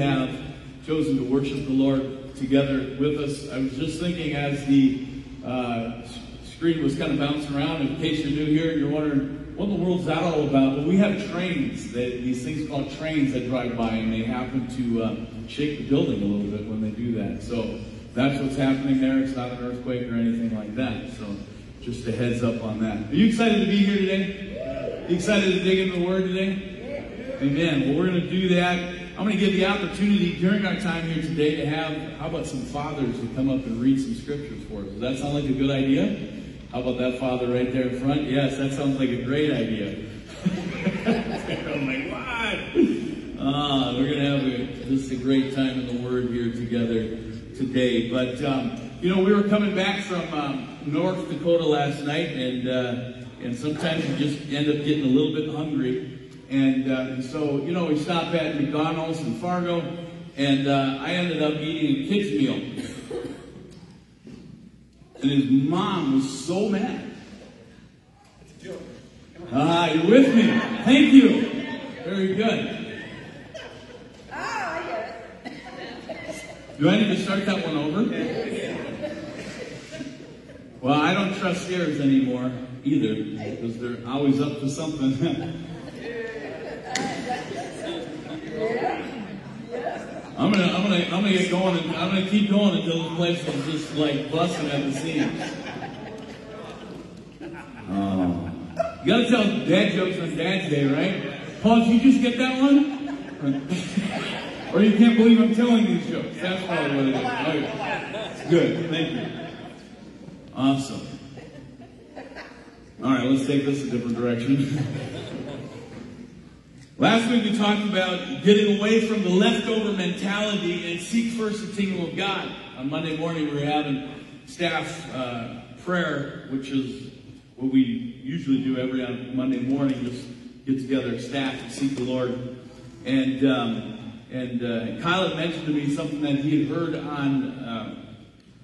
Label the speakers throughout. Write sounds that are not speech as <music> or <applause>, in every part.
Speaker 1: have chosen to worship the Lord together with us. I was just thinking as the uh, screen was kind of bouncing around, in case you're new here and you're wondering, what in the world's that all about? Well, we have trains, that, these things called trains that drive by, and they happen to uh, shake the building a little bit when they do that. So that's what's happening there. It's not an earthquake or anything like that. So just a heads up on that. Are you excited to be here today? You excited to dig into the Word today? Amen. Well, we're going to do that. I'm going to give the opportunity during our time here today to have, how about some fathers to come up and read some scriptures for us? Does that sound like a good idea? How about that father right there in front? Yes, that sounds like a great idea. <laughs> my God! Ah, we're going to have a, just a great time in the Word here together today. But, um, you know, we were coming back from um, North Dakota last night, and, uh, and sometimes you just end up getting a little bit hungry. And, uh, and so, you know, we stopped at McDonald's in Fargo, and uh, I ended up eating a kid's meal. And his mom was so mad. Ah, you're with me. Thank you. Very good. Ah yes Do I need to start that one over? Well, I don't trust theirs anymore either because they're always up to something. <laughs> I'm gonna, I'm gonna, I'm gonna get going, and I'm gonna keep going until the place is just like busting at the seams. Oh. You gotta tell dad jokes on Dad's Day, right? Paul, did you just get that one? <laughs> or you can't believe I'm telling these jokes. That's probably what it is. Good, thank you. Awesome. All right, let's take this a different direction. <laughs> Last week we talked about getting away from the leftover mentality and seek first the kingdom of God. On Monday morning we were having staff uh, prayer, which is what we usually do every on Monday morning, just get together as staff and seek the Lord. And um, and uh, Kyle had mentioned to me something that he had heard on uh,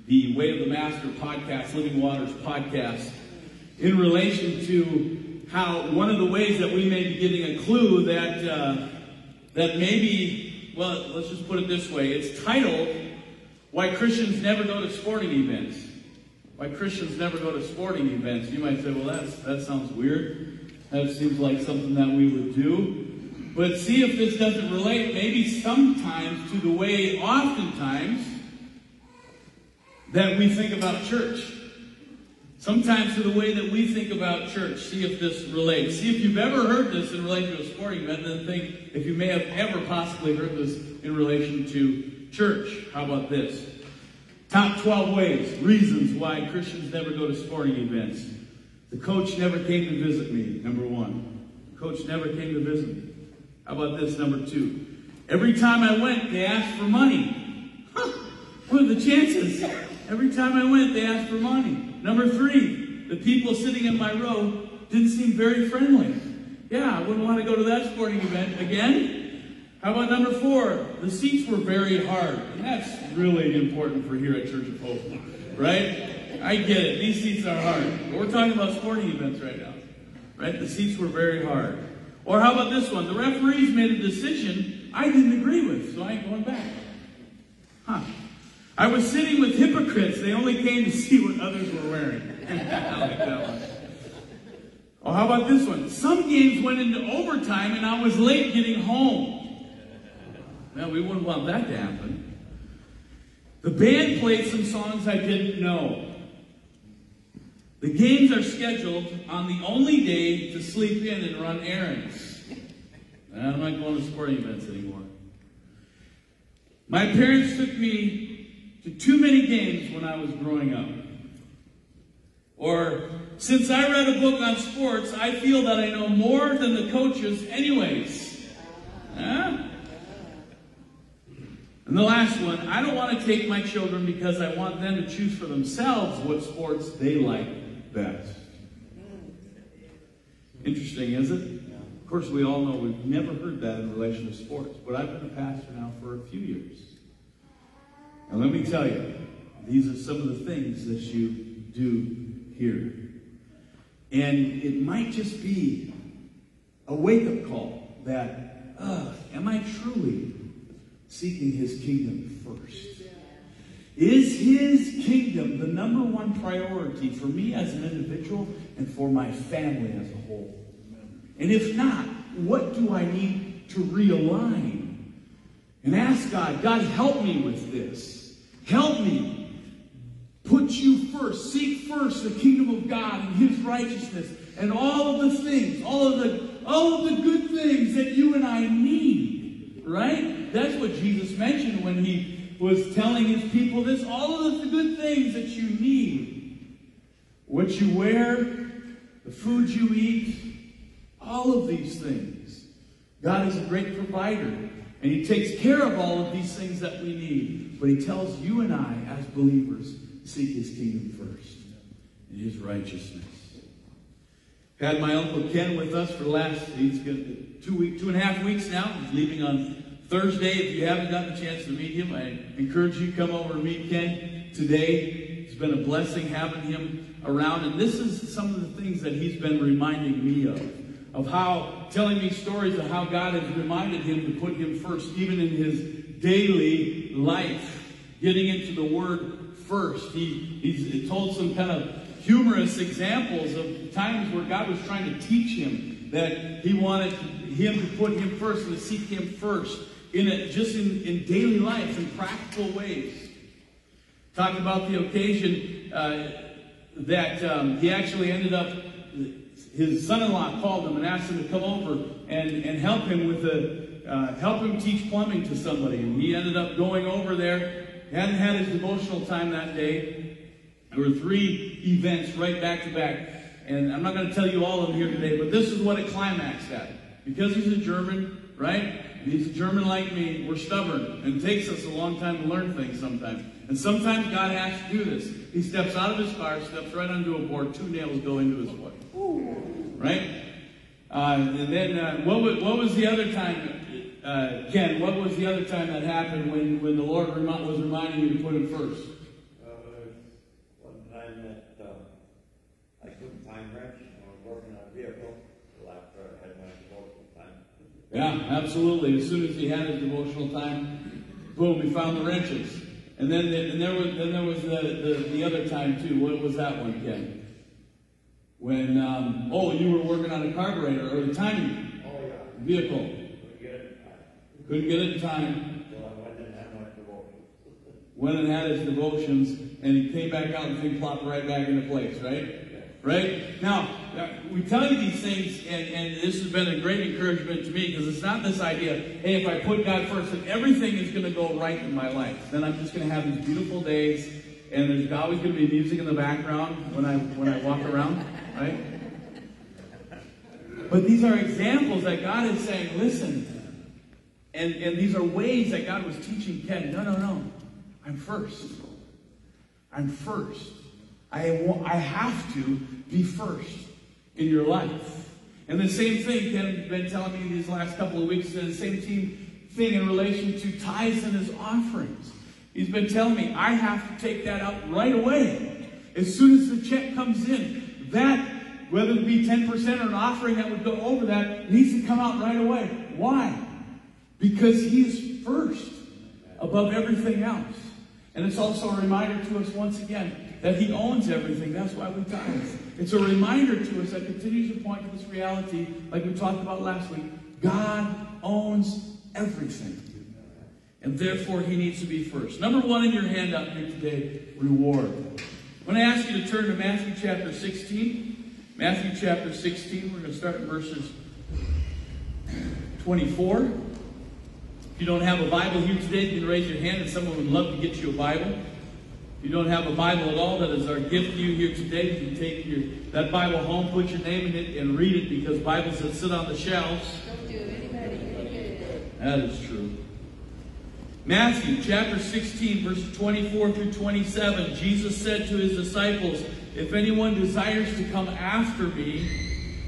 Speaker 1: the Way of the Master podcast, Living Waters podcast, in relation to how one of the ways that we may be getting a clue that uh, that maybe, well, let's just put it this way. It's titled "Why Christians Never Go to Sporting Events." Why Christians never go to sporting events? You might say, "Well, that's that sounds weird. That seems like something that we would do." But see if this doesn't relate. Maybe sometimes to the way, oftentimes, that we think about church. Sometimes to the way that we think about church. See if this relates. See if you've ever heard this in relation to a sporting event, and then think if you may have ever possibly heard this in relation to church. How about this? Top 12 ways, reasons why Christians never go to sporting events. The coach never came to visit me, number one. The coach never came to visit me. How about this, number two? Every time I went, they asked for money. What are the chances? Every time I went, they asked for money. Number three, the people sitting in my row didn't seem very friendly. Yeah, I wouldn't want to go to that sporting event again. How about number four? The seats were very hard. And that's really important for here at Church of Hope, right? I get it. These seats are hard. But we're talking about sporting events right now, right? The seats were very hard. Or how about this one? The referees made a decision I didn't agree with, so I ain't going back. Huh. I was sitting with hypocrites. They only came to see what others were wearing. <laughs> Like. Oh, how about this one? Some games went into overtime and I was late getting home. Well, we wouldn't want that to happen. The band played some songs I didn't know. The games are scheduled on the only day to sleep in and run errands. I'm not going to sporting events anymore. My parents took me to too many games when I was growing up. Or, since I read a book on sports, I feel that I know more than the coaches, anyways. Huh? And the last one, I don't want to take my children because I want them to choose for themselves what sports they like best. Interesting, is it? Of course, we all know we've never heard that in relation to sports, but I've been a pastor now for a few years. And let me tell you, these are some of the things that you do here. And it might just be a wake up call that, uh, am I truly seeking his kingdom first? Is his kingdom the number one priority for me as an individual and for my family as a whole? And if not, what do I need to realign? And ask God, God, help me with this. Help me. Put you first. Seek first the kingdom of God and his righteousness and all of the things, all of the all of the good things that you and I need. Right? That's what Jesus mentioned when he was telling his people this. All of the good things that you need. What you wear, the food you eat, all of these things. God is a great provider, and He takes care of all of these things that we need. But He tells you and I, as believers, seek His kingdom first and His righteousness. Had my uncle Ken with us for the last he's two week, two and a half weeks now. He's leaving on Thursday. If you haven't gotten a chance to meet him, I encourage you to come over and meet Ken today. It's been a blessing having him around, and this is some of the things that he's been reminding me of of how, telling me stories of how God has reminded him to put him first, even in his daily life, getting into the Word first. He, he's told some kind of humorous examples of times where God was trying to teach him that he wanted him to put him first and to seek him first in a, just in, in daily life in practical ways. Talking about the occasion uh, that um, he actually ended up his son-in-law called him and asked him to come over and, and help him with the uh, help him teach plumbing to somebody. And he ended up going over there. Hadn't had his devotional time that day. There were three events right back to back. And I'm not going to tell you all of them here today, but this is what it climaxed at. Because he's a German, right? He's a German like me. We're stubborn. And it takes us a long time to learn things sometimes. And sometimes God has to do this. He steps out of his car, steps right onto a board, two nails go into his foot. Right? Uh, and then uh, what, was, what was the other time, uh, Ken, what was the other time that happened when, when the Lord was reminding you to put him first?
Speaker 2: Uh, one time that uh, I couldn't find wrench, I was working on a vehicle after I had my devotional time.
Speaker 1: Yeah, absolutely. As soon as he had his devotional time, boom, he found the wrenches. And then, the, and there was then there was the, the, the other time too. What was that one, Ken? When, um, oh, you were working on a carburetor or the timing
Speaker 2: Oh, yeah.
Speaker 1: vehicle.
Speaker 2: Couldn't get it.
Speaker 1: In time.
Speaker 2: Went and had
Speaker 1: his devotions, and he came back out and thing plopped right back into place, right? Right? Now, we tell you these things, and, and this has been a great encouragement to me because it's not this idea, hey, if I put God first, then everything is going to go right in my life. Then I'm just going to have these beautiful days, and there's always going to be music in the background when I when I walk around, right? But these are examples that God is saying, listen, and, and these are ways that God was teaching Ken, no, no, no, I'm first. I'm first. I, I have to be first in your life. And the same thing, Ken has been telling me these last couple of weeks, the same team thing in relation to tithes and his offerings. He's been telling me I have to take that out right away. As soon as the check comes in, that, whether it be 10% or an offering that would go over that, needs to come out right away. Why? Because he is first above everything else. And it's also a reminder to us once again that he owns everything. That's why we tithe. It's a reminder to us that continues to point to this reality, like we talked about last week. God owns everything. And therefore, he needs to be first. Number one in your handout here today reward. I'm going to ask you to turn to Matthew chapter 16. Matthew chapter 16, we're going to start at verses 24. If you don't have a Bible here today, you can raise your hand and someone would love to get you a Bible. If you don't have a Bible at all, that is our gift to you here today. You can take your that Bible home, put your name in it, and read it because Bibles that sit on the shelves. don't do anybody good. That is true. Matthew chapter 16, verses 24 through 27, Jesus said to his disciples, If anyone desires to come after me,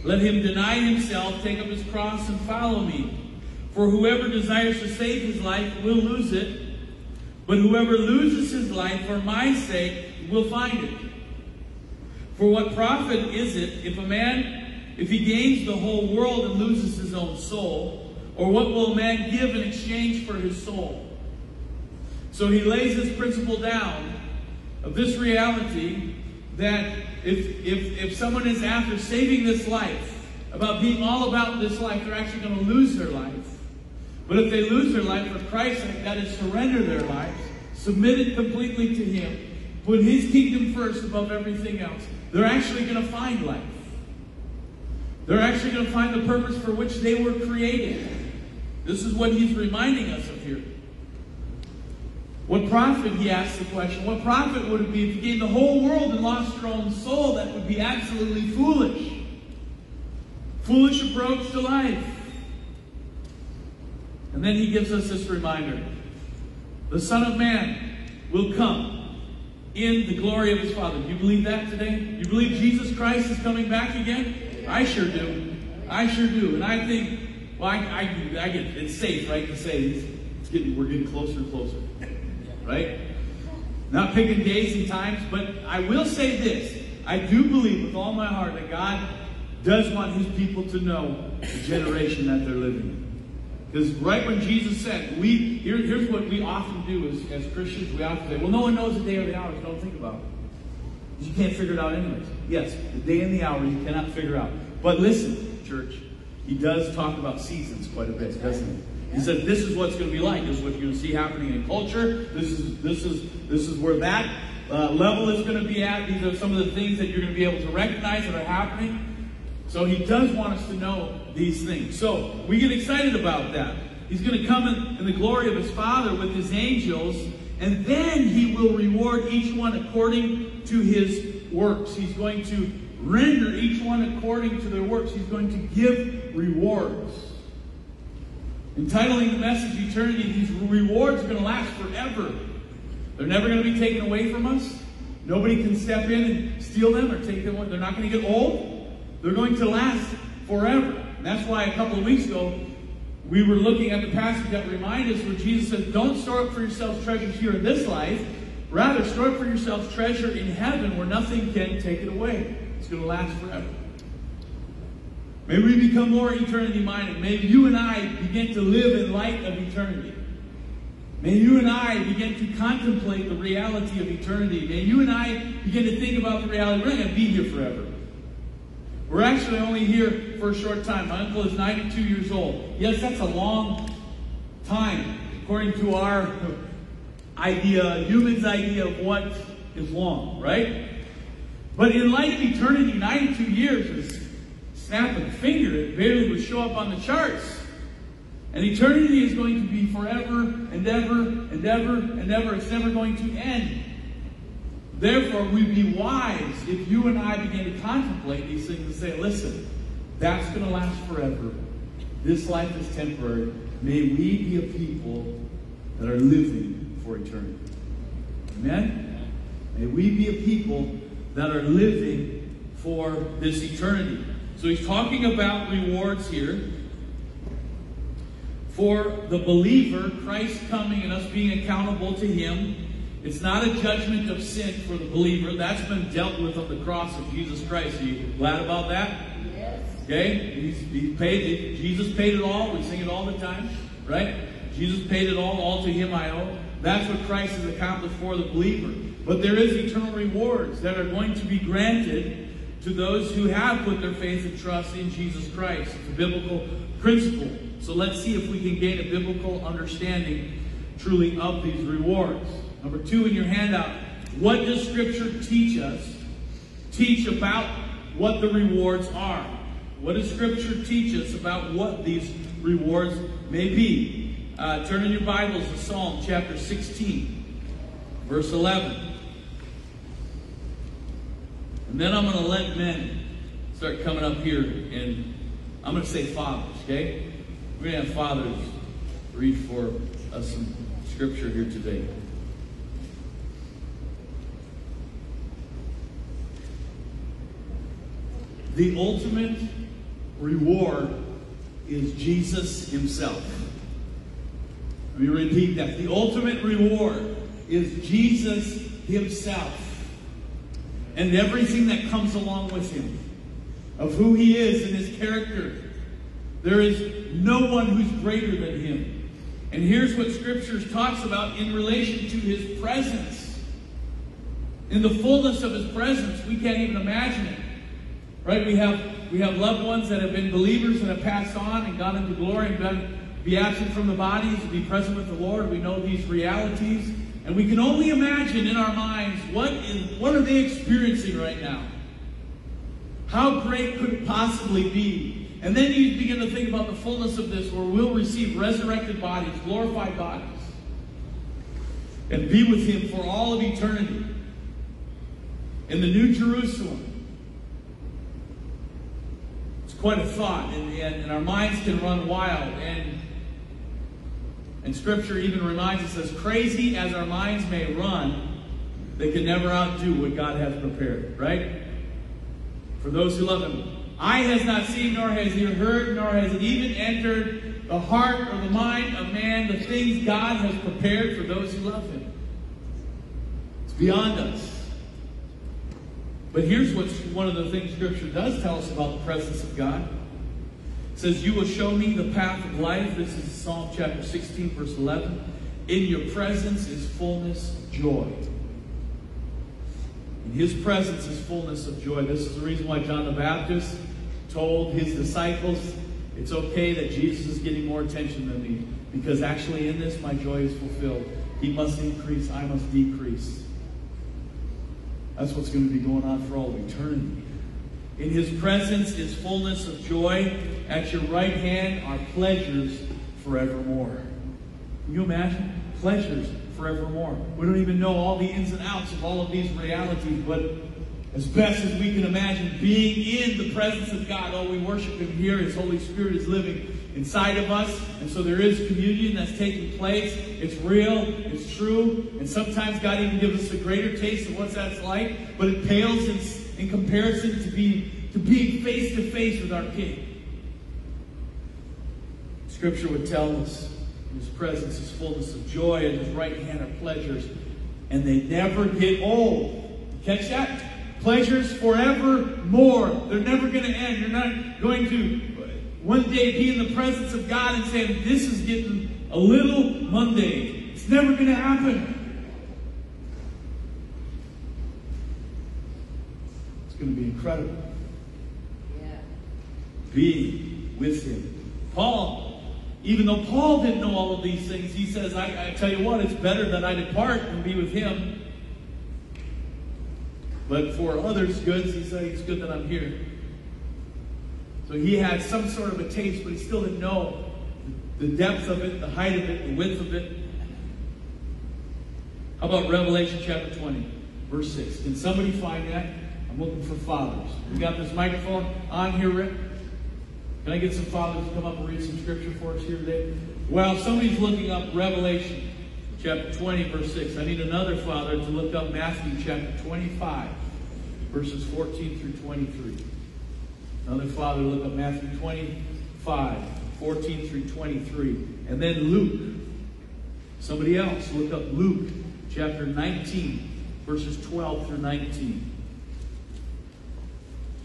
Speaker 1: let him deny himself, take up his cross, and follow me. For whoever desires to save his life will lose it, but whoever loses his life for my sake will find it. For what profit is it if a man, if he gains the whole world and loses his own soul? Or what will a man give in exchange for his soul? So he lays this principle down of this reality that if, if, if someone is after saving this life, about being all about this life, they're actually going to lose their life. But if they lose their life for Christ, that is surrender their lives, submit it completely to Him, put His kingdom first above everything else, they're actually going to find life. They're actually going to find the purpose for which they were created. This is what He's reminding us of here. What profit, he asks the question, what profit would it be if you gained the whole world and lost your own soul? That would be absolutely foolish. Foolish approach to life. And then he gives us this reminder the Son of Man will come in the glory of his Father. Do you believe that today? You believe Jesus Christ is coming back again? I sure do. I sure do. And I think, well, I, I, I get it's safe, right, to say it's, getting, we're getting closer and closer right? Not picking days and times, but I will say this. I do believe with all my heart that God does want his people to know the generation that they're living in. Because right when Jesus said, we here, here's what we often do as, as Christians, we often say, well, no one knows the day or the hour, so don't think about it. You can't figure it out anyways. Yes, the day and the hour you cannot figure out. But listen, church, he does talk about seasons quite a bit, doesn't he? He said, "This is what's going to be like. This is what you're going to see happening in culture. This is this is this is where that uh, level is going to be at. These are some of the things that you're going to be able to recognize that are happening." So he does want us to know these things. So we get excited about that. He's going to come in, in the glory of his Father with his angels, and then he will reward each one according to his works. He's going to render each one according to their works. He's going to give rewards. Entitling the message eternity, these rewards are going to last forever. They're never going to be taken away from us. Nobody can step in and steal them or take them. They're not going to get old. They're going to last forever. And that's why a couple of weeks ago, we were looking at the passage that reminds us where Jesus said, Don't store up for yourselves treasures here in this life. Rather, store up for yourselves treasure in heaven where nothing can take it away. It's going to last forever. May we become more eternity minded. May you and I begin to live in light of eternity. May you and I begin to contemplate the reality of eternity. May you and I begin to think about the reality. We're not going to be here forever. We're actually only here for a short time. My uncle is 92 years old. Yes, that's a long time, according to our idea, humans' idea of what is long, right? But in light of eternity, 92 years is snap of the finger, it barely would show up on the charts. And eternity is going to be forever and ever and ever and ever. It's never going to end. Therefore, we'd be wise if you and I begin to contemplate these things and say, listen, that's going to last forever. This life is temporary. May we be a people that are living for eternity. Amen? May we be a people that are living for this eternity. So he's talking about rewards here. For the believer, Christ coming and us being accountable to him. It's not a judgment of sin for the believer. That's been dealt with on the cross of Jesus Christ. Are you glad about that? Yes. Okay? He's, he's paid Jesus paid it all. We sing it all the time, right? Jesus paid it all. All to him I owe. That's what Christ has accomplished for the believer. But there is eternal rewards that are going to be granted to those who have put their faith and trust in Jesus Christ. It's a biblical principle. So let's see if we can gain a biblical understanding truly of these rewards. Number two in your handout, what does Scripture teach us? Teach about what the rewards are. What does Scripture teach us about what these rewards may be? Uh, turn in your Bibles to Psalm chapter 16, verse 11. And then I'm going to let men start coming up here, and I'm going to say fathers, okay? We're going to have fathers read for us some scripture here today. The ultimate reward is Jesus Himself. Let me repeat that. The ultimate reward is Jesus Himself and everything that comes along with him, of who he is and his character. There is no one who's greater than him. And here's what Scripture talks about in relation to his presence. In the fullness of his presence, we can't even imagine it. Right? We have we have loved ones that have been believers and have passed on and gone into glory and been be absent from the bodies, be present with the Lord. We know these realities. And we can only imagine in our minds what is what are they experiencing right now? How great could it possibly be and then you begin to think about the fullness of this, where we'll receive resurrected bodies, glorified bodies, and be with Him for all of eternity in the New Jerusalem. Quite a thought, and, and, and our minds can run wild. And, and Scripture even reminds us, as crazy as our minds may run, they can never outdo what God has prepared, right? For those who love Him. Eye has not seen, nor has he heard, nor has it even entered the heart or the mind of man the things God has prepared for those who love him. It's beyond us. But here's what's one of the things Scripture does tell us about the presence of God. It says, You will show me the path of life. This is Psalm chapter 16, verse 11. In your presence is fullness of joy. In his presence is fullness of joy. This is the reason why John the Baptist told his disciples, it's okay that Jesus is getting more attention than me, because actually in this my joy is fulfilled. He must increase, I must decrease. That's what's going to be going on for all eternity. In his presence is fullness of joy. At your right hand are pleasures forevermore. Can you imagine? Pleasures forevermore. We don't even know all the ins and outs of all of these realities, but as best as we can imagine, being in the presence of God. Oh, we worship Him here. His Holy Spirit is living inside of us. And so there is communion that's taking place. It's real, it's true. And sometimes God even gives us a greater taste of what that's like, but it pales in, in comparison to, be, to being face to face with our King. Scripture would tell us in His presence is fullness of joy, and His right hand are pleasures, and they never get old. Catch that? Pleasures forevermore. They're never going to end. You're not going to one day be in the presence of God and saying, This is getting a little mundane. It's never going to happen. It's going to be incredible. Yeah. Being with Him. Paul, even though Paul didn't know all of these things, he says, I, I tell you what, it's better that I depart and be with Him but for others' goods, he says, it's good that I'm here. So he had some sort of a taste, but he still didn't know the depth of it, the height of it, the width of it. How about Revelation chapter 20, verse 6? Can somebody find that? I'm looking for fathers. We got this microphone on here, Rick. Can I get some fathers to come up and read some scripture for us here today? Well, somebody's looking up Revelation chapter 20, verse 6. I need another father to look up Matthew chapter 25, verses 14 through 23. Another father look up Matthew 25, 14 through 23. And then Luke. Somebody else look up Luke chapter 19, verses 12 through 19.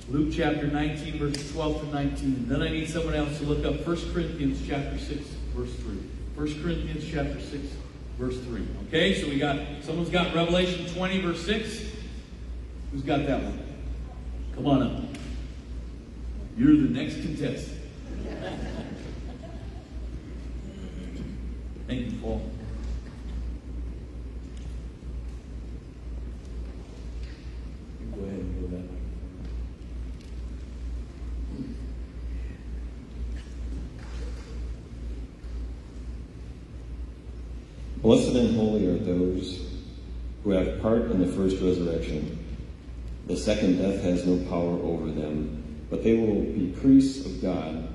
Speaker 1: Luke chapter 19, verses 12 through 19. And then I need someone else to look up 1 Corinthians chapter 6, verse 3. 1 Corinthians chapter 6, verse 3. Okay, so we got, someone's got Revelation 20, verse 6. Who's got that one? Come on up. You're the next contestant. Thank you, Paul. go ahead and go that.
Speaker 3: Blessed and holy are those who have part in the first resurrection. The second death has no power over them, but they will be priests of God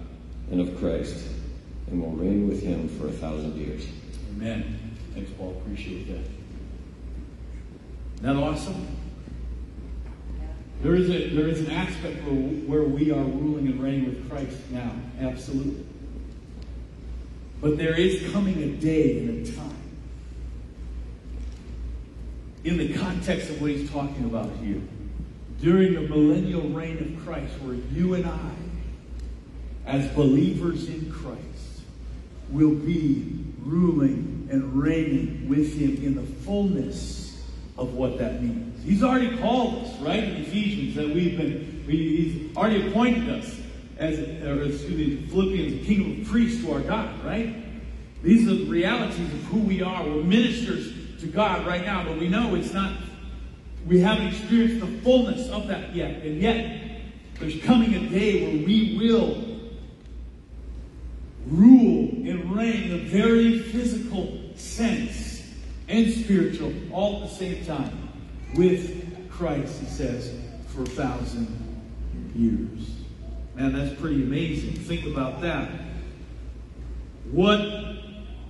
Speaker 3: and of Christ and will reign with him for a thousand years.
Speaker 1: Amen. Thanks, Paul. Appreciate that. Isn't that awesome? There is, a, there is an aspect where, where we are ruling and reigning with Christ now. Absolutely. But there is coming a day and a time in the context of what he's talking about here. During the millennial reign of Christ, where you and I, as believers in Christ, will be ruling and reigning with him in the fullness of what that means. He's already called us, right, in Ephesians, that we've been, we, he's already appointed us as, or excuse me, Philippians, kingdom of priests to our God, right? These are the realities of who we are. We're ministers to God right now, but we know it's not, we haven't experienced the fullness of that yet. And yet, there's coming a day where we will rule and reign a very physical sense and spiritual all at the same time with Christ, he says, for a thousand years. Man, that's pretty amazing. Think about that. What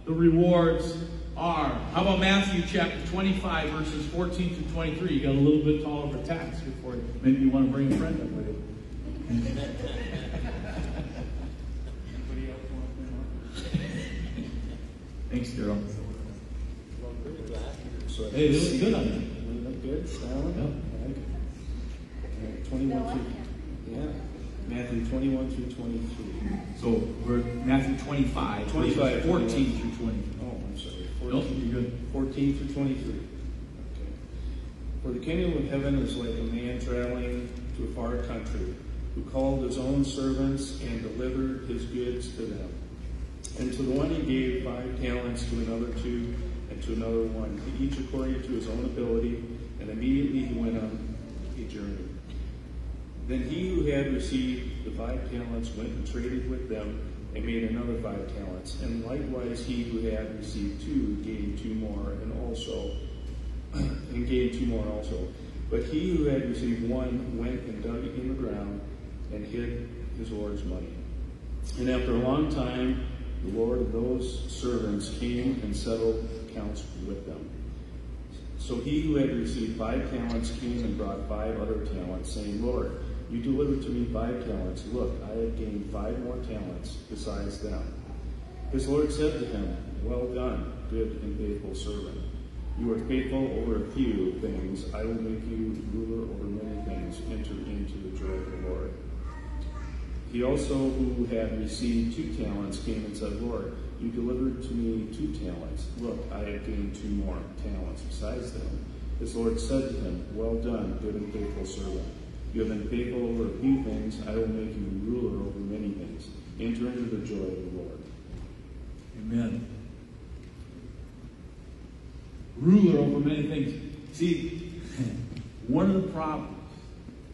Speaker 1: the rewards are. How about Matthew chapter 25, verses 14 through 23? You got a little bit taller of a tax before you. Maybe you want to bring a friend up with you. Anybody else want to bring one? Thanks, Daryl. Hey, it looks good on you.
Speaker 4: You look good, smiling?
Speaker 1: Yep.
Speaker 4: I like it. All right, Twenty-one through, yeah, Matthew twenty-one through twenty-three.
Speaker 1: So we're Matthew 25,
Speaker 4: 25,
Speaker 1: 25 14 through 20.
Speaker 4: I'm sorry.
Speaker 1: Nope,
Speaker 4: 14
Speaker 1: you're good.
Speaker 4: 14 through 23. Okay. For the kingdom of heaven is like a man traveling to a far country, who called his own servants and delivered his goods to them. And to the one he gave five talents, to another two, and to another one, to each according to his own ability. And immediately he went on a journey. Then he who had received the five talents went and traded with them and made another five talents. And likewise he who had received two gained two more, and also <clears throat> and gained two more also. But he who had received one went and dug in the ground and hid his Lord's money. And after a long time, the Lord of those servants came and settled accounts with them. So he who had received five talents came and brought five other talents, saying, Lord, you delivered to me five talents. Look, I have gained five more talents besides them. His Lord said to him, Well done, good and faithful servant. You are faithful over a few things. I will make you ruler over many things. Enter into the joy of the Lord. He also, who had received two talents, came and said, Lord, you delivered to me two talents. Look, I have gained two more talents besides them. His Lord said to him, Well done, good and faithful servant. You have been faithful over a few things. I will make you ruler over many things. Enter into the joy of the Lord.
Speaker 1: Amen. Ruler over many things. See, one of the problems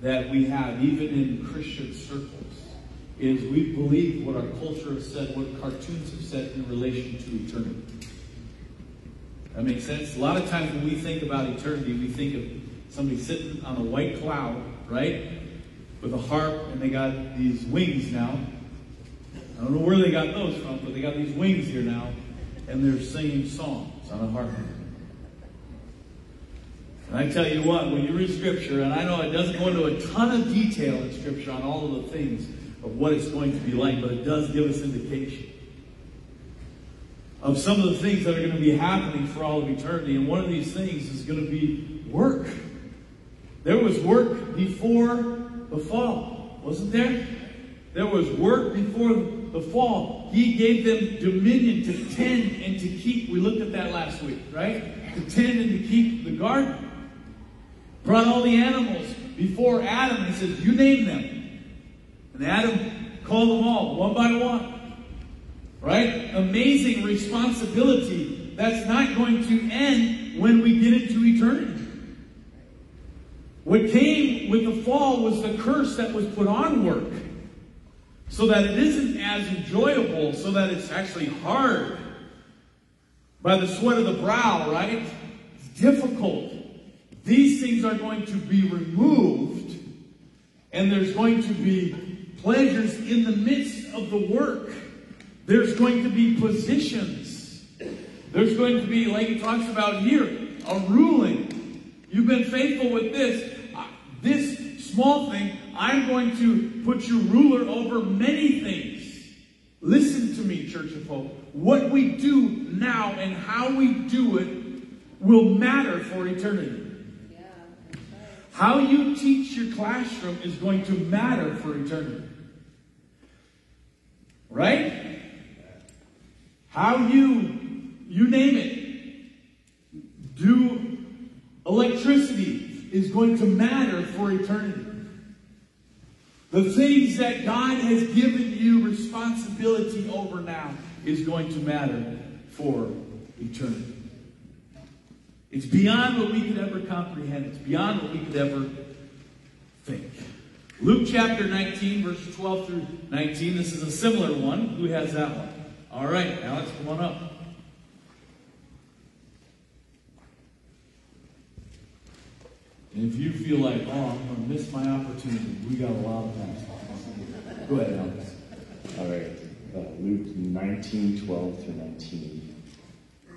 Speaker 1: that we have, even in Christian circles, is we believe what our culture has said, what cartoons have said in relation to eternity. That makes sense? A lot of times when we think about eternity, we think of somebody sitting on a white cloud, right? With a harp, and they got these wings now. I don't know where they got those from, but they got these wings here now, and they're singing songs on a harp. And I tell you what, when you read Scripture, and I know it doesn't go into a ton of detail in Scripture on all of the things of what it's going to be like, but it does give us indication of some of the things that are going to be happening for all of eternity. And one of these things is going to be work. There was work before the fall, wasn't there? There was work before the fall. He gave them dominion to tend and to keep. We looked at that last week, right? To tend and to keep the garden. Brought all the animals before Adam and said, You name them. And Adam called them all, one by one. Right? Amazing responsibility that's not going to end when we get into eternity. What came with the fall was the curse that was put on work. So that it isn't as enjoyable, so that it's actually hard. By the sweat of the brow, right? It's difficult. These things are going to be removed, and there's going to be pleasures in the midst of the work. There's going to be positions. There's going to be, like he talks about here, a ruling. You've been faithful with this. This small thing, I'm going to put you ruler over many things. Listen to me, Church of Hope. What we do now and how we do it will matter for eternity. How you teach your classroom is going to matter for eternity. Right? How you you name it. Do electricity is going to matter for eternity. The things that God has given you responsibility over now is going to matter for eternity. It's beyond what we could ever comprehend. It's beyond what we could ever think. Luke chapter 19, verses 12 through 19. This is a similar one. Who has that one? All right, Alex, come on up. And if you feel like, oh, I'm going to miss my opportunity, we got a lot of time. Go ahead, Alex.
Speaker 5: All right, uh, Luke 19, 12 through 19.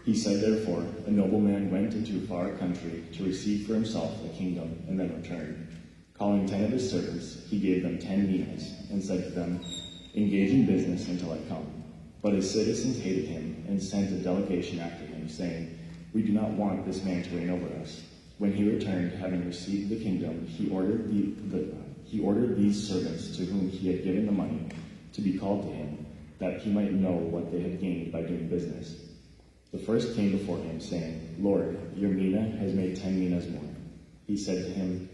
Speaker 5: He said, Therefore, a nobleman went into a far country to receive for himself a kingdom and then returned. Calling ten of his servants, he gave them ten minas and said to them, Engage in business until I come. But his citizens hated him and sent a delegation after him, saying, We do not want this man to reign over us. When he returned, having received the kingdom, he ordered, the, the, he ordered these servants to whom he had given the money to be called to him, that he might know what they had gained by doing business. The first came before him, saying, Lord, your mina has made ten minas more. He said to him,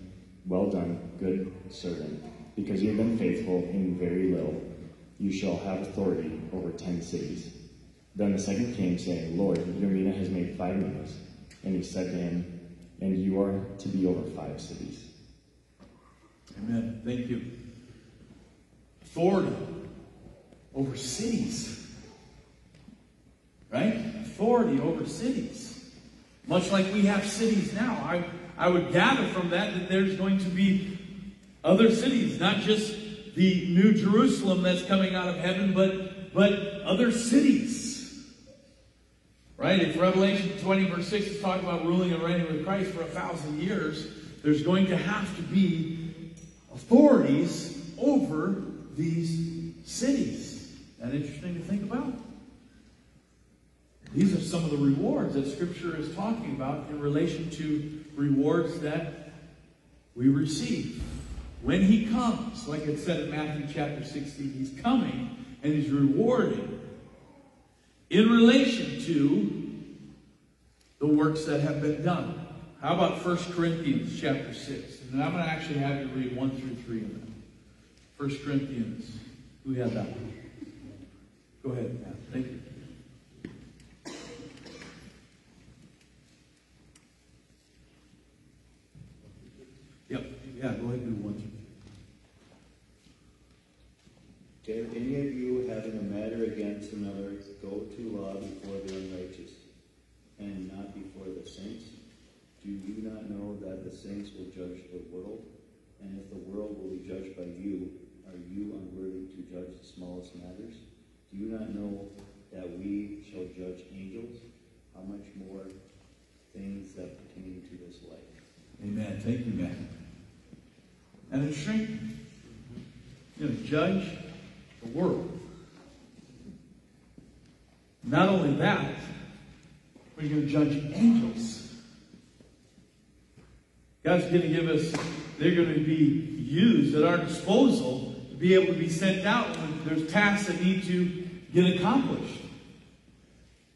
Speaker 5: Well done, good servant, because you have been faithful in very little, you shall have authority over ten cities. Then the second came, saying, Lord, your mina has made five minas. And he said to him, And you are to be over five cities.
Speaker 1: Amen. Thank you. Authority over cities. Right? Authority over cities. Much like we have cities now. I, I would gather from that that there's going to be other cities, not just the new Jerusalem that's coming out of heaven, but, but other cities. Right? If Revelation 20, verse 6 is talking about ruling and reigning with Christ for a thousand years, there's going to have to be authorities over these cities. That interesting to think about? These are some of the rewards that Scripture is talking about in relation to rewards that we receive. When He comes, like it said in Matthew chapter 16, He's coming and He's rewarding in relation to the works that have been done. How about 1 Corinthians chapter 6? And I'm going to actually have you read 1 through 3 of them. 1 Corinthians. Who had that one? Go ahead, Matt. Thank you. Yep. Yeah, go ahead and do 1 through 3.
Speaker 6: Dare any of you having a matter against another go to law before the unrighteous, and not before the saints? Do you not know that the saints will judge the world? And if the world will be judged by you, are you unworthy to judge the smallest matters? Do you not know that we shall judge angels? How much more things that pertain to this life?
Speaker 1: Amen. Thank you, Matt. And interesting, you're going to judge the world. Not only that, but you're going to judge angels. God's going to give us, they're going to be used at our disposal to be able to be sent out when there's tasks that need to get accomplished.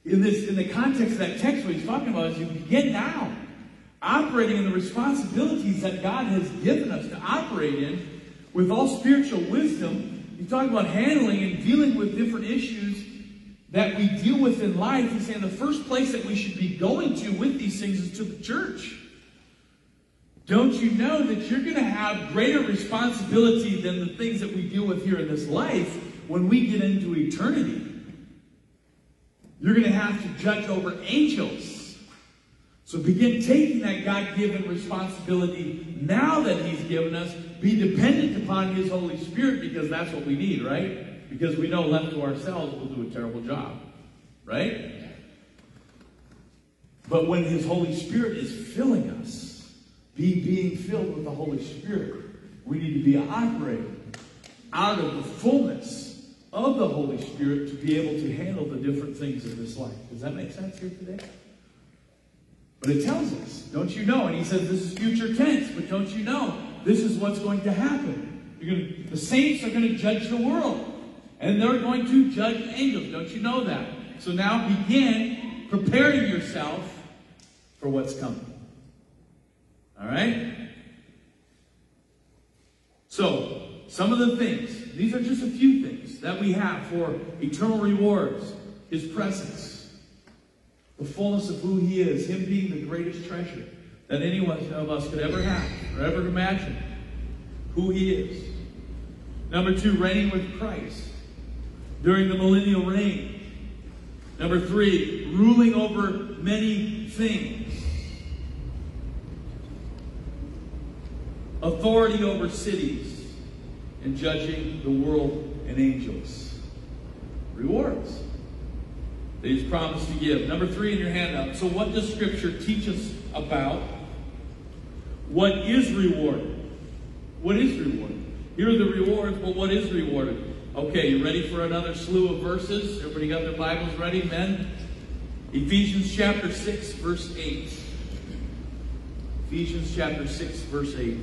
Speaker 1: In this, in the context of that text, what he's talking about is you begin now operating in the responsibilities that God has given us to operate in with all spiritual wisdom. He's talking about handling and dealing with different issues that we deal with in life. He's saying the first place that we should be going to with these things is to the church. Don't you know that you're going to have greater responsibility than the things that we deal with here in this life when we get into eternity? You're going to have to judge over angels. So begin taking that God given responsibility now that He's given us. Be dependent upon His Holy Spirit because that's what we need, right? Because we know left to ourselves we'll do a terrible job, right? But when His Holy Spirit is filling us, be being filled with the Holy Spirit, we need to be operating out of the fullness of the Holy Spirit to be able to handle the different things in this life. Does that make sense here today? But it tells us, don't you know? And he says this is future tense, but don't you know? This is what's going to happen. Gonna, the saints are going to judge the world. And they're going to judge angels. Don't you know that? So now begin preparing yourself for what's coming. All right? So, some of the things, these are just a few things that we have for eternal rewards His presence, the fullness of who He is, Him being the greatest treasure that any one of us could ever have or ever imagine, who He is. Number two, reigning with Christ during the millennial reign. Number three, ruling over many things. Authority over cities and judging the world and angels. Rewards that he's promised to give. Number three in your handout. So, what does Scripture teach us about what is rewarded? What is rewarded? Here are the rewards, but what is rewarded? Okay, you ready for another slew of verses? Everybody got their Bibles ready, men? Ephesians chapter 6, verse 8. Ephesians chapter 6, verse 8.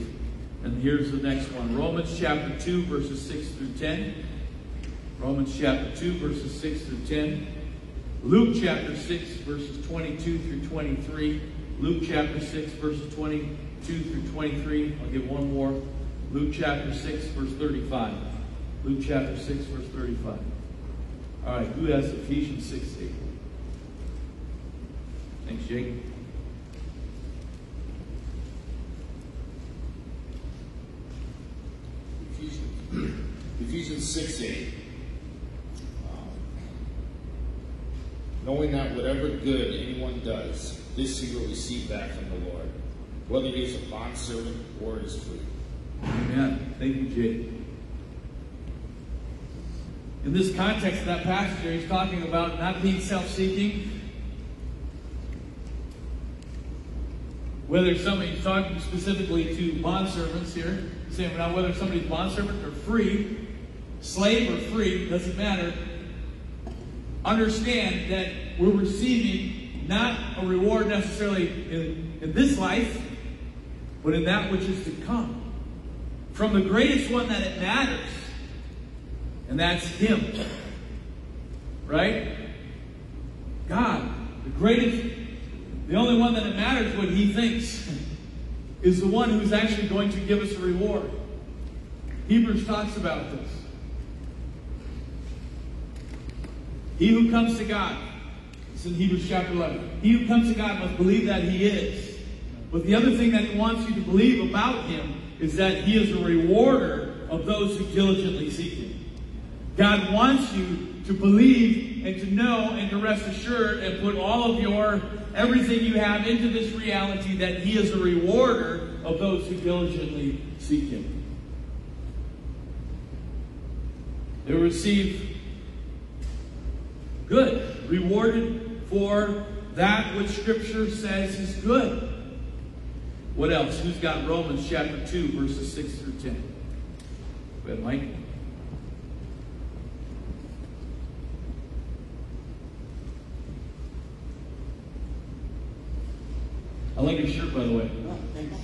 Speaker 1: And here's the next one Romans chapter 2, verses 6 through 10. Romans chapter 2, verses 6 through 10. Luke chapter 6, verses 22 through 23. Luke chapter 6, verses 22 through 23. I'll give one more. Luke chapter 6, verse 35. Luke chapter 6, verse 35. All right, who has Ephesians 6, 8? Thanks, Jake.
Speaker 7: Ephesians, <clears throat> Ephesians 6 8. Um, Knowing that whatever good anyone does, this he will receive back from the Lord, whether he is a bondservant or is free.
Speaker 1: Amen. Thank you, Jake. In this context of that passage, he's talking about not being self seeking. Whether somebody's talking specifically to bondservants here, saying now whether somebody's bondservant or free, slave or free, doesn't matter. Understand that we're receiving not a reward necessarily in, in this life, but in that which is to come from the greatest one that it matters, and that's Him. Right? God, the greatest, the only one that it matters what He thinks, <laughs> is the one who's actually going to give us a reward. Hebrews talks about this. He who comes to God, it's in Hebrews chapter 11. He who comes to God must believe that He is. But the other thing that He wants you to believe about Him is that He is a rewarder of those who diligently seek Him. God wants you to believe and to know and to rest assured and put all of your everything you have into this reality that He is a rewarder of those who diligently seek Him. They receive good, rewarded for that which Scripture says is good. What else? Who's got Romans chapter 2, verses 6 through 10? Go ahead, Mike. I like your shirt, by the way.
Speaker 6: Oh, thanks.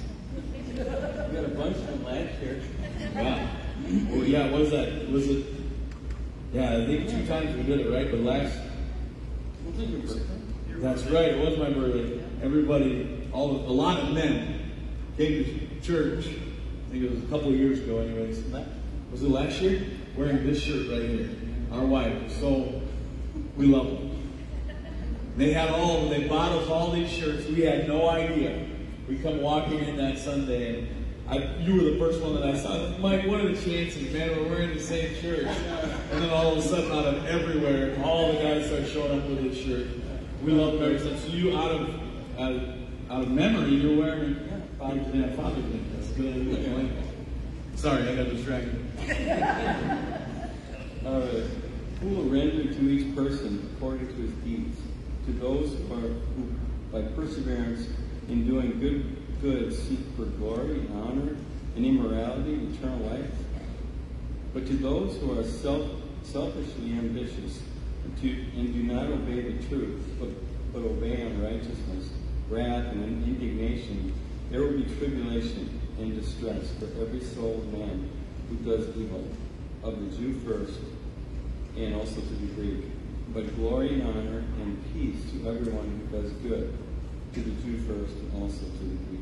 Speaker 6: <laughs> We got a bunch of them last year.
Speaker 1: Wow. Well, yeah, what was that? Was it? Yeah, I think two times we did it, right? But last.
Speaker 6: Was it your birthday?
Speaker 1: That's right. It was my birthday. Everybody, all of, a lot of men came to church. I think it was a couple of years ago, anyways. Was it last year? Wearing this shirt right here. Our wife. So we love them. They had all of them. They bought us all these shirts. We had no idea. We come walking in that Sunday, and I, you were the first one that I saw. Mike, what are the chances, man? We're wearing the same shirt. And then all of a sudden, out of everywhere, all the guys start showing up with this shirt. We love ever. So you, out of, out of, out of memory, you're wearing Father's Day. Father's Day. That's good. Sorry, I got distracted.
Speaker 8: All right. <laughs> Uh, who will render to each person according to his deeds? To those who, are, who by perseverance in doing good good seek for glory, and honor, and immorality, eternal life. But to those who are self, selfishly ambitious and, to, and do not obey the truth, but, but obey unrighteousness, wrath, and indignation, there will be tribulation and distress for every soul of man who does evil, of the Jew first, and also to the Greek. but glory and honor and peace to everyone who does good, to the Jew first and also to the Greek.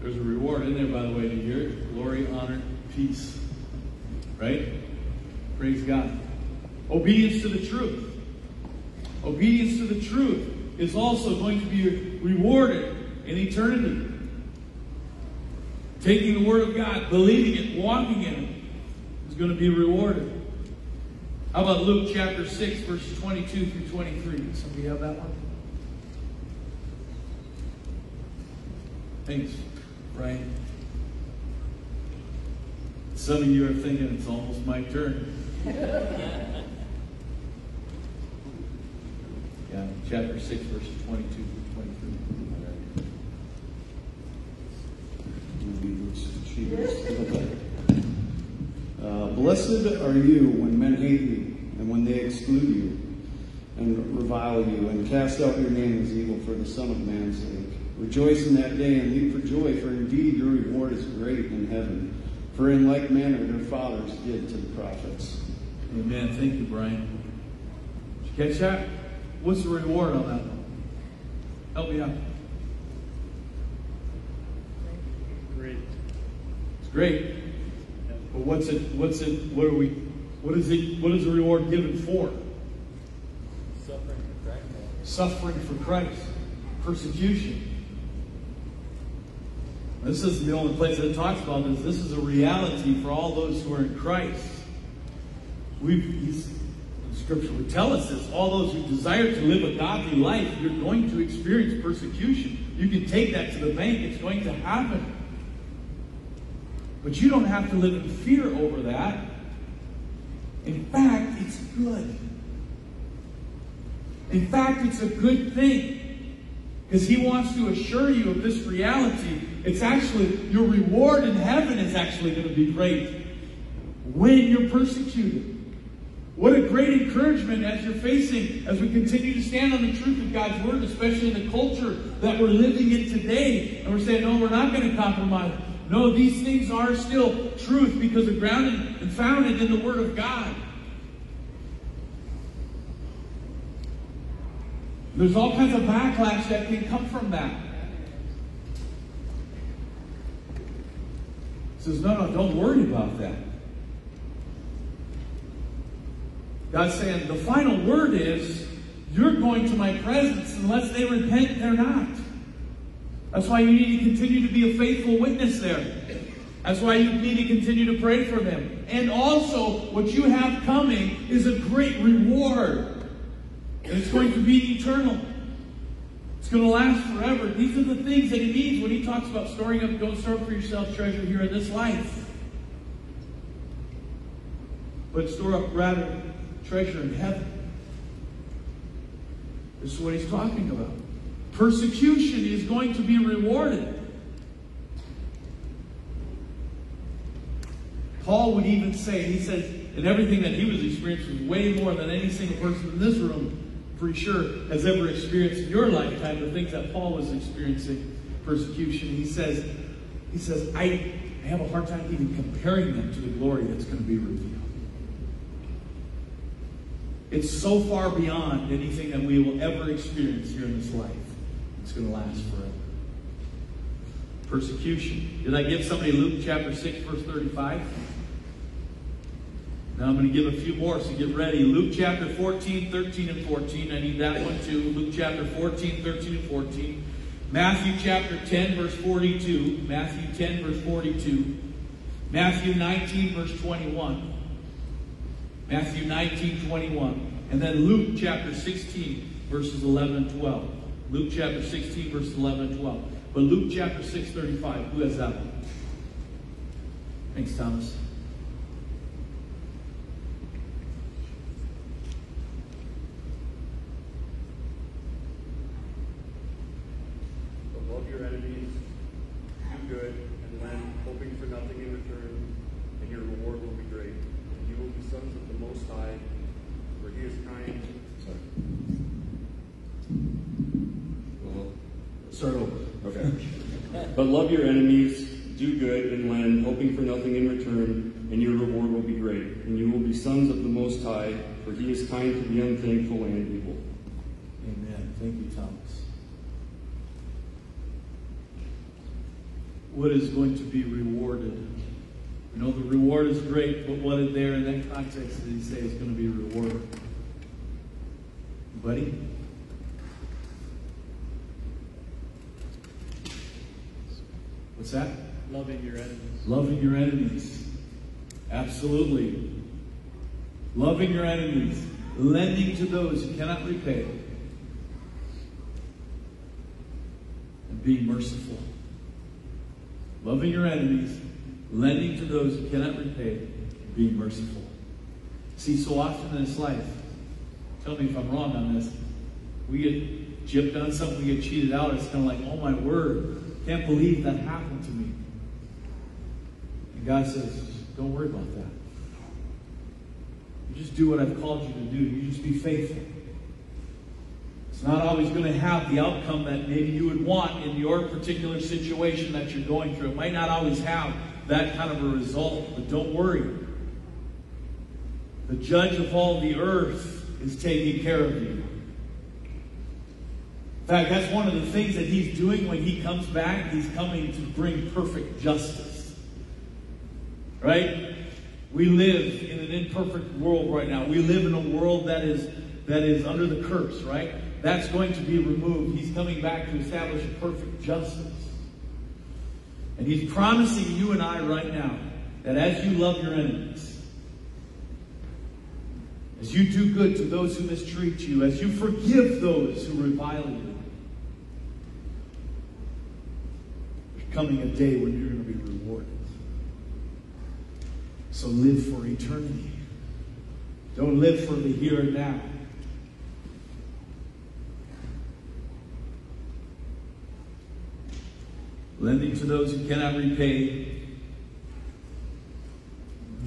Speaker 1: There's a reward in there, by the way. Do you hear it? Glory, honor, peace. Right? Praise God. Obedience to the truth. Obedience to the truth is also going to be rewarded in eternity. Taking the Word of God, believing it, walking in it, is going to be rewarded. How about Luke chapter 6, verses 22 through 23? Somebody have that one? Thanks, Brian. Some of you are thinking it's almost my turn. <laughs> yeah, chapter 6, verses 22 through 23.
Speaker 9: Uh, blessed are you when men hate you, and when they exclude you, and revile you, and cast out your name as evil for the Son of Man's sake. Rejoice in that day and leap for joy, for indeed your reward is great in heaven. For in like manner their fathers did to the prophets.
Speaker 1: Amen. Thank you, Brian. Did you catch that? What's the reward on that one? Help me out.
Speaker 4: Great.
Speaker 1: It's great. But what's it what's it what are we what is it what is the reward given for?
Speaker 6: Suffering for Christ.
Speaker 1: Suffering for Christ. Persecution. This is the only place that talks about this. This is a reality for all those who are in Christ. We've the scripture would tell us this. All those who desire to live a godly life, you're going to experience persecution. You can take that to the bank. It's going to happen. But you don't have to live in fear over that. In fact, it's good. In fact, it's a good thing. Because he wants to assure you of this reality. It's actually, your reward in heaven is actually going to be great when you're persecuted. What a great encouragement as you're facing, as we continue to stand on the truth of God's Word, especially in the culture that we're living in today. And we're saying, no, we're not going to compromise. No, these things are still truth because they're grounded and founded in the Word of God. There's all kinds of backlash that can come from that. He says, no, no, don't worry about that. God's saying the final word is you're going to my presence unless they repent, they're not. That's why you need to continue to be a faithful witness there. That's why you need to continue to pray for them. And also, what you have coming is a great reward. And it's going to be eternal. Going to last forever. These are the things that he means when he talks about storing up, don't store for yourself treasure here in this life. But store up rather treasure in heaven. This is what he's talking about. Persecution is going to be rewarded. Paul would even say, he says, and everything that he was experiencing was way more than any single person in this room, pretty sure, has ever experienced in your lifetime, the things that Paul was experiencing, persecution. He says, he says, I have a hard time even comparing them to the glory that's going to be revealed. It's so far beyond anything that we will ever experience here in this life. It's going to last forever. Persecution. Did I give somebody Luke chapter 6, verse 35? Now I'm going to give a few more, so get ready. Luke chapter 14, 13, and 14. I need that one too. Luke chapter 14, 13, and 14. Matthew chapter 10, verse 42. Matthew 10, verse 42. Matthew 19, verse 21. Matthew 19, 21. And then Luke chapter 16, verses 11 and 12. Luke chapter 16, verses 11 and 12. But Luke chapter 6, 35. Who has that one? Thanks, Thomas.
Speaker 10: But love your enemies, do good, and lend, hoping for nothing in return, and your reward will be great. And you will be sons of the Most High, for He is kind.
Speaker 1: Start over.
Speaker 10: Okay. but love your enemies, do good, and lend, hoping for nothing in return, and your reward will be great, and you will be sons of the Most High, for he is kind to the unthankful and evil.
Speaker 1: Amen. Thank you, Thomas. What is going to be rewarded? You know, the reward is great, but what is there in that context did he say is going to be rewarded? Buddy? What's that?
Speaker 10: Loving your enemies.
Speaker 1: Loving your enemies. Absolutely. Loving your enemies. Lending to those who cannot repay. And being merciful. Loving your enemies. Lending to those who cannot repay. And being merciful. See, so often in this life, tell me if I'm wrong on this, we get gypped on something, we get cheated out. It's kind of like, oh my word, can't believe that happened to me. And God says, don't worry about that. You just do what I've called you to do. You just be faithful. It's not always going to have the outcome that maybe you would want in your particular situation that you're going through. It might not always have that kind of a result, but don't worry. The judge of all the earth is taking care of you. Fact, that's one of the things that he's doing when he comes back. He's coming to bring perfect justice. Right? We live in an imperfect world right now. We live in a world that is that is under the curse, right? That's going to be removed. He's coming back to establish perfect justice. And he's promising you and I right now that as you love your enemies, as you do good to those who mistreat you, as you forgive those who revile you, there's coming a day when you're going to be rewarded. So live for eternity. Don't live for the here and now. Lending to those who cannot repay.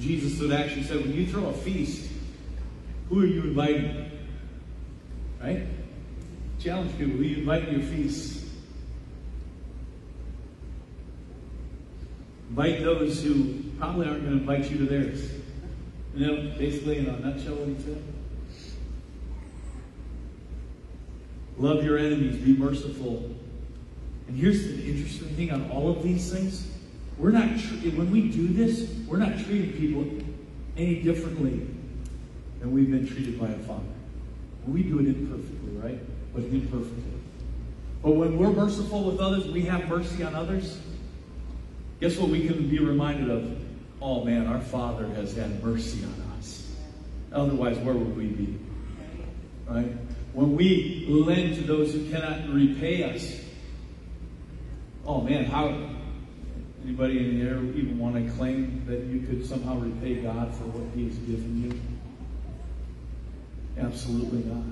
Speaker 1: Jesus would actually said, when you throw a feast, who are you inviting? Right? Challenge people. Who you invite to your feast? Invite those who probably aren't going to invite you to theirs. You know, basically, in a nutshell, what he said. Love your enemies, be merciful. And here's the interesting thing on all of these things. We're not, when we do this, we're not treating people any differently than we've been treated by a father. We do it imperfectly, right? But imperfectly. But when we're merciful with others, we have mercy on others. Guess what we can be reminded of? Oh man, our Father has had mercy on us. Otherwise, where would we be? Right? When we lend to those who cannot repay us, oh man, how anybody in here even want to claim that you could somehow repay God for what He has given you? Absolutely not.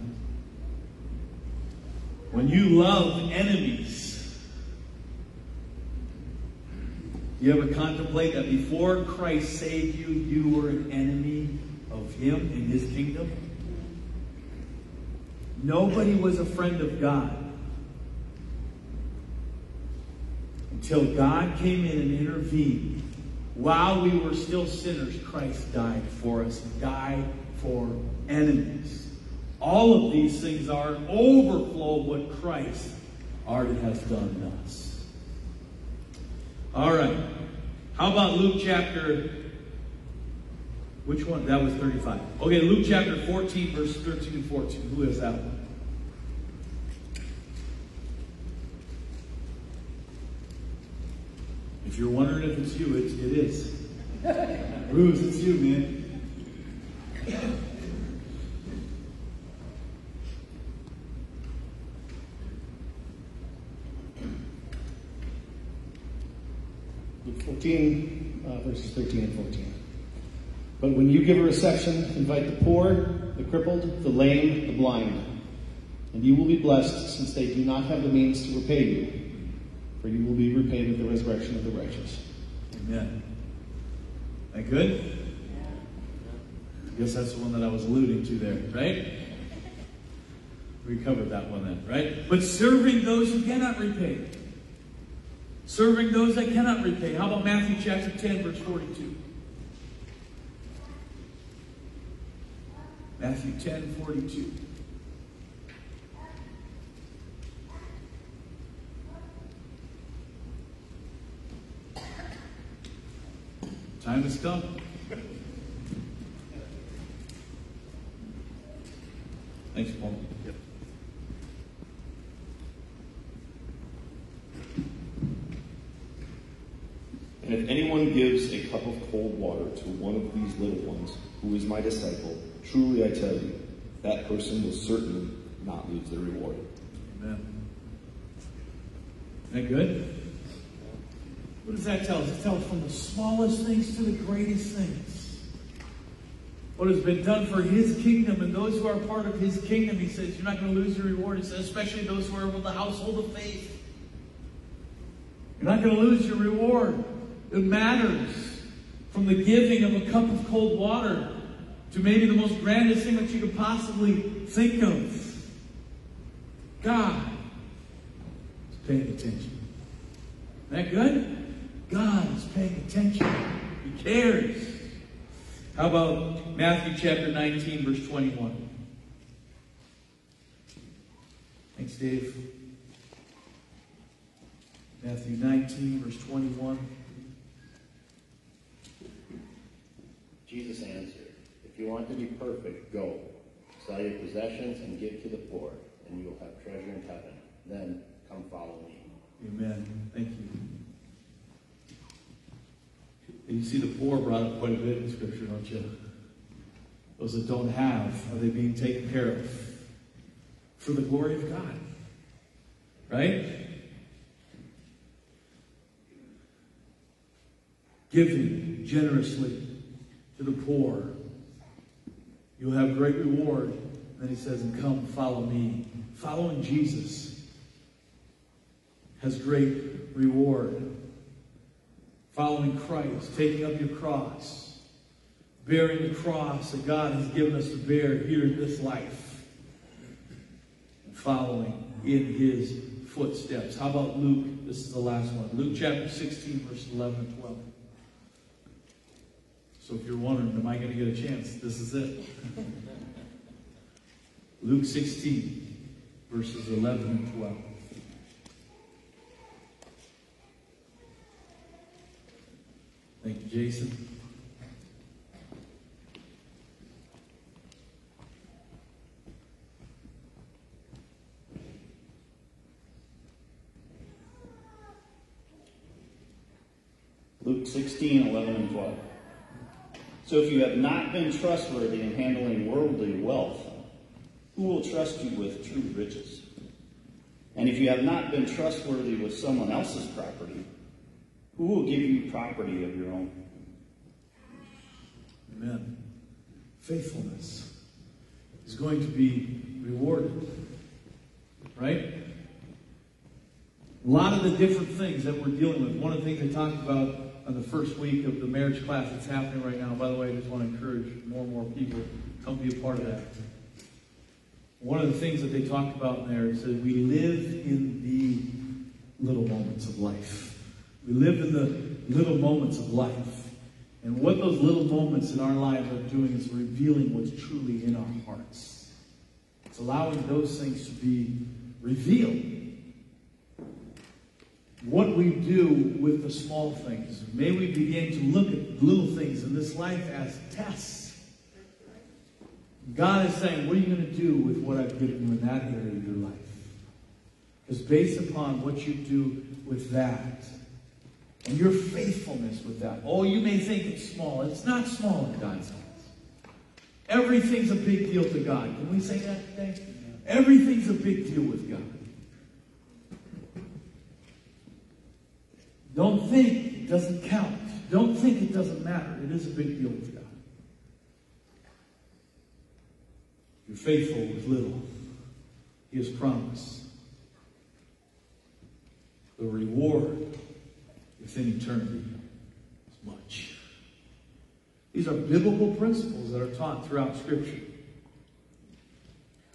Speaker 1: When you love enemies, you ever contemplate that before Christ saved you, you were an enemy of Him in His kingdom? Nobody was a friend of God until God came in and intervened. While we were still sinners, Christ died for us, died for enemies. All of these things are an overflow of what Christ already has done in us. All right. How about Luke chapter which one? That was 35. Okay, Luke chapter 14, verse 13 and 14. Who is that one? If you're wondering if it's you, it's, it is. Bruce, it's you, man.
Speaker 11: Luke 14, uh, verses 13 and 14. But when you give a reception, invite the poor, the crippled, the lame, the blind, and you will be blessed, since they do not have the means to repay you, for you will be repaid with the resurrection of the righteous.
Speaker 1: Amen. That good? I guess that's the one that I was alluding to there, right? We covered that one then, right? But serving those who cannot repay. Serving those that cannot repay. How about Matthew chapter 10, verse 42? Matthew 10, 42. Time has come. Thanks, Paul.
Speaker 5: Gives a cup of cold water to one of these little ones, who is my disciple, truly I tell you, that person will certainly not lose their reward.
Speaker 1: Amen. That good? What does that tell us? It tells from the smallest things to the greatest things. What has been done for his kingdom and those who are part of his kingdom, he says, you're not going to lose your reward. He says, especially those who are of the household of faith. You're not going to lose your reward. It matters. From the giving of a cup of cold water to maybe the most grandest thing that you could possibly think of. God is paying attention. Isn't that good? God is paying attention. He cares. How about Matthew chapter 19, verse 21? Thanks, Dave. Matthew 19, verse 21.
Speaker 12: Jesus answered, If you want to be perfect, go. Sell your possessions and give to the poor, and you will have treasure in heaven. Then come follow me.
Speaker 1: Amen. Thank you. And you see the poor brought up quite a bit in Scripture, don't you? Those that don't have, are they being taken care of? For the glory of God. Right? Giving generously to the poor. You'll have great reward. Then he says, and come follow me. Following Jesus has great reward. Following Christ, taking up your cross, bearing the cross that God has given us to bear here in this life, and following in his footsteps. How about Luke? This is the last one. Luke chapter 16, verse 11 and 12. So if you're wondering, am I going to get a chance? This is it. <laughs> Luke 16, verses 11 and 12. Thank you, Jason.
Speaker 6: Luke 16, 11, and 12. So if you have not been trustworthy in handling worldly wealth, who will trust you with true riches? And if you have not been trustworthy with someone else's property, who will give you property of your own?
Speaker 1: Amen. Faithfulness is going to be rewarded. Right? A lot of the different things that we're dealing with. One of the things I talked about on the first week of the marriage class that's happening right now. By the way, I just want to encourage more and more people to come be a part of that. One of the things that they talked about in there is that we live in the little moments of life. We live in the little moments of life. And what those little moments in our lives are doing is revealing what's truly in our hearts. It's allowing those things to be revealed. What we do with the small things. May we begin to look at little things in this life as tests. God is saying, what are you going to do with what I've given you in that area of your life? Because based upon what you do with that, and your faithfulness with that. Oh, you may think it's small. It's not small in God's eyes. Everything's a big deal to God. Can we say that today? Everything's a big deal with God. Don't think it doesn't count. Don't think it doesn't matter. It is a big deal with God. You're faithful with little. He has promised. The reward within eternity is much. These are biblical principles that are taught throughout Scripture.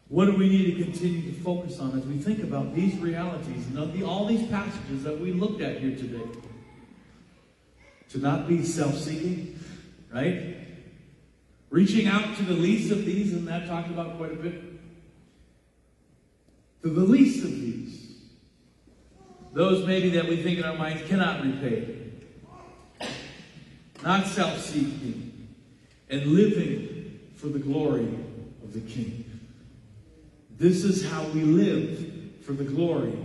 Speaker 1: What do we need to continue to focus on as we think about these realities and all these passages that we looked at here today? To not be self seeking, right? Reaching out to the least of these, and that talked about quite a bit. To the least of these. Those maybe that we think in our minds cannot repay. Not self seeking. And living for the glory of the King. This is how we live for the glory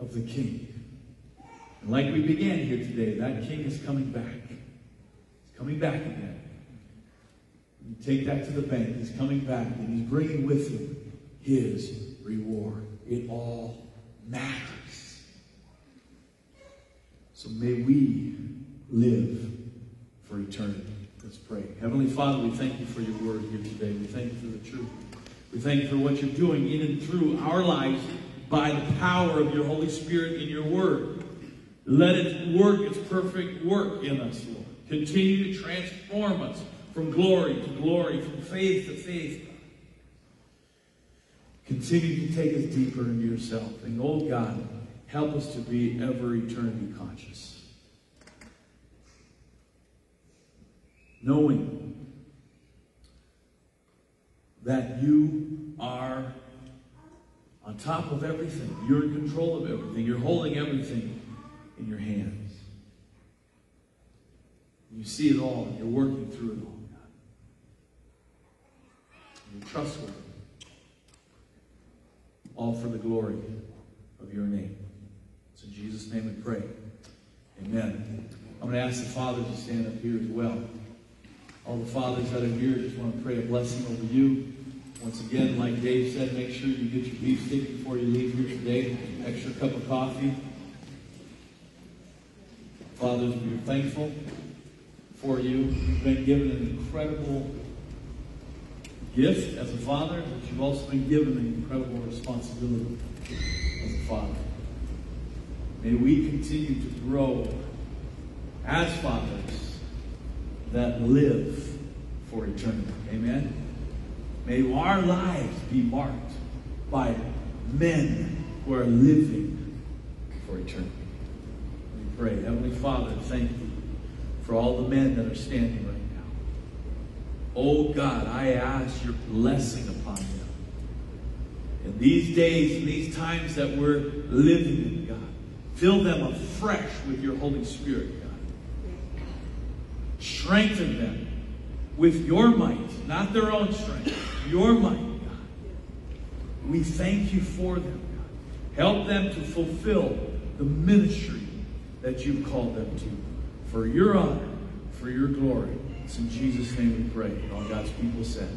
Speaker 1: of the King. And like we began here today, that King is coming back. He's coming back again. You take that to the bank. He's coming back, and he's bringing with him his reward. It all matters. So may we live for eternity. Let's pray. Heavenly Father, we thank you for your word here today. We thank you for the truth. We thank you for what you're doing in and through our lives by the power of your Holy Spirit in your word. Let it work its perfect work in us, Lord. Continue to transform us from glory to glory, from faith to faith. Continue to take us deeper into yourself. And, oh God, help us to be ever eternity conscious. Knowing that you are on top of everything. You're in control of everything. You're holding everything in your hands. You see it all. You're working through it all, God. You're trustworthy. All for the glory of your name. It's in Jesus' name we pray. Amen. I'm going to ask the fathers to stand up here as well. All the fathers that are here, just want to pray a blessing over you. Once again, like Dave said, make sure you get your beef steak before you leave here today. Extra cup of coffee. Fathers, we're thankful for you. You've been given an incredible gift as a father, but you've also been given an incredible responsibility as a father. May we continue to grow as fathers that live for eternity. Amen. May our lives be marked by men who are living for eternity. We pray. Heavenly Father, thank you for all the men that are standing right now. Oh God, I ask your blessing upon them. In these days, in these times that we're living in, God, fill them afresh with your Holy Spirit, God. Strengthen them with your might, not their own strength, your might, God. We thank you for them, God. Help them to fulfill the ministry that you've called them to. For your honor, for your glory. It's in Jesus' name we pray. All God's people said.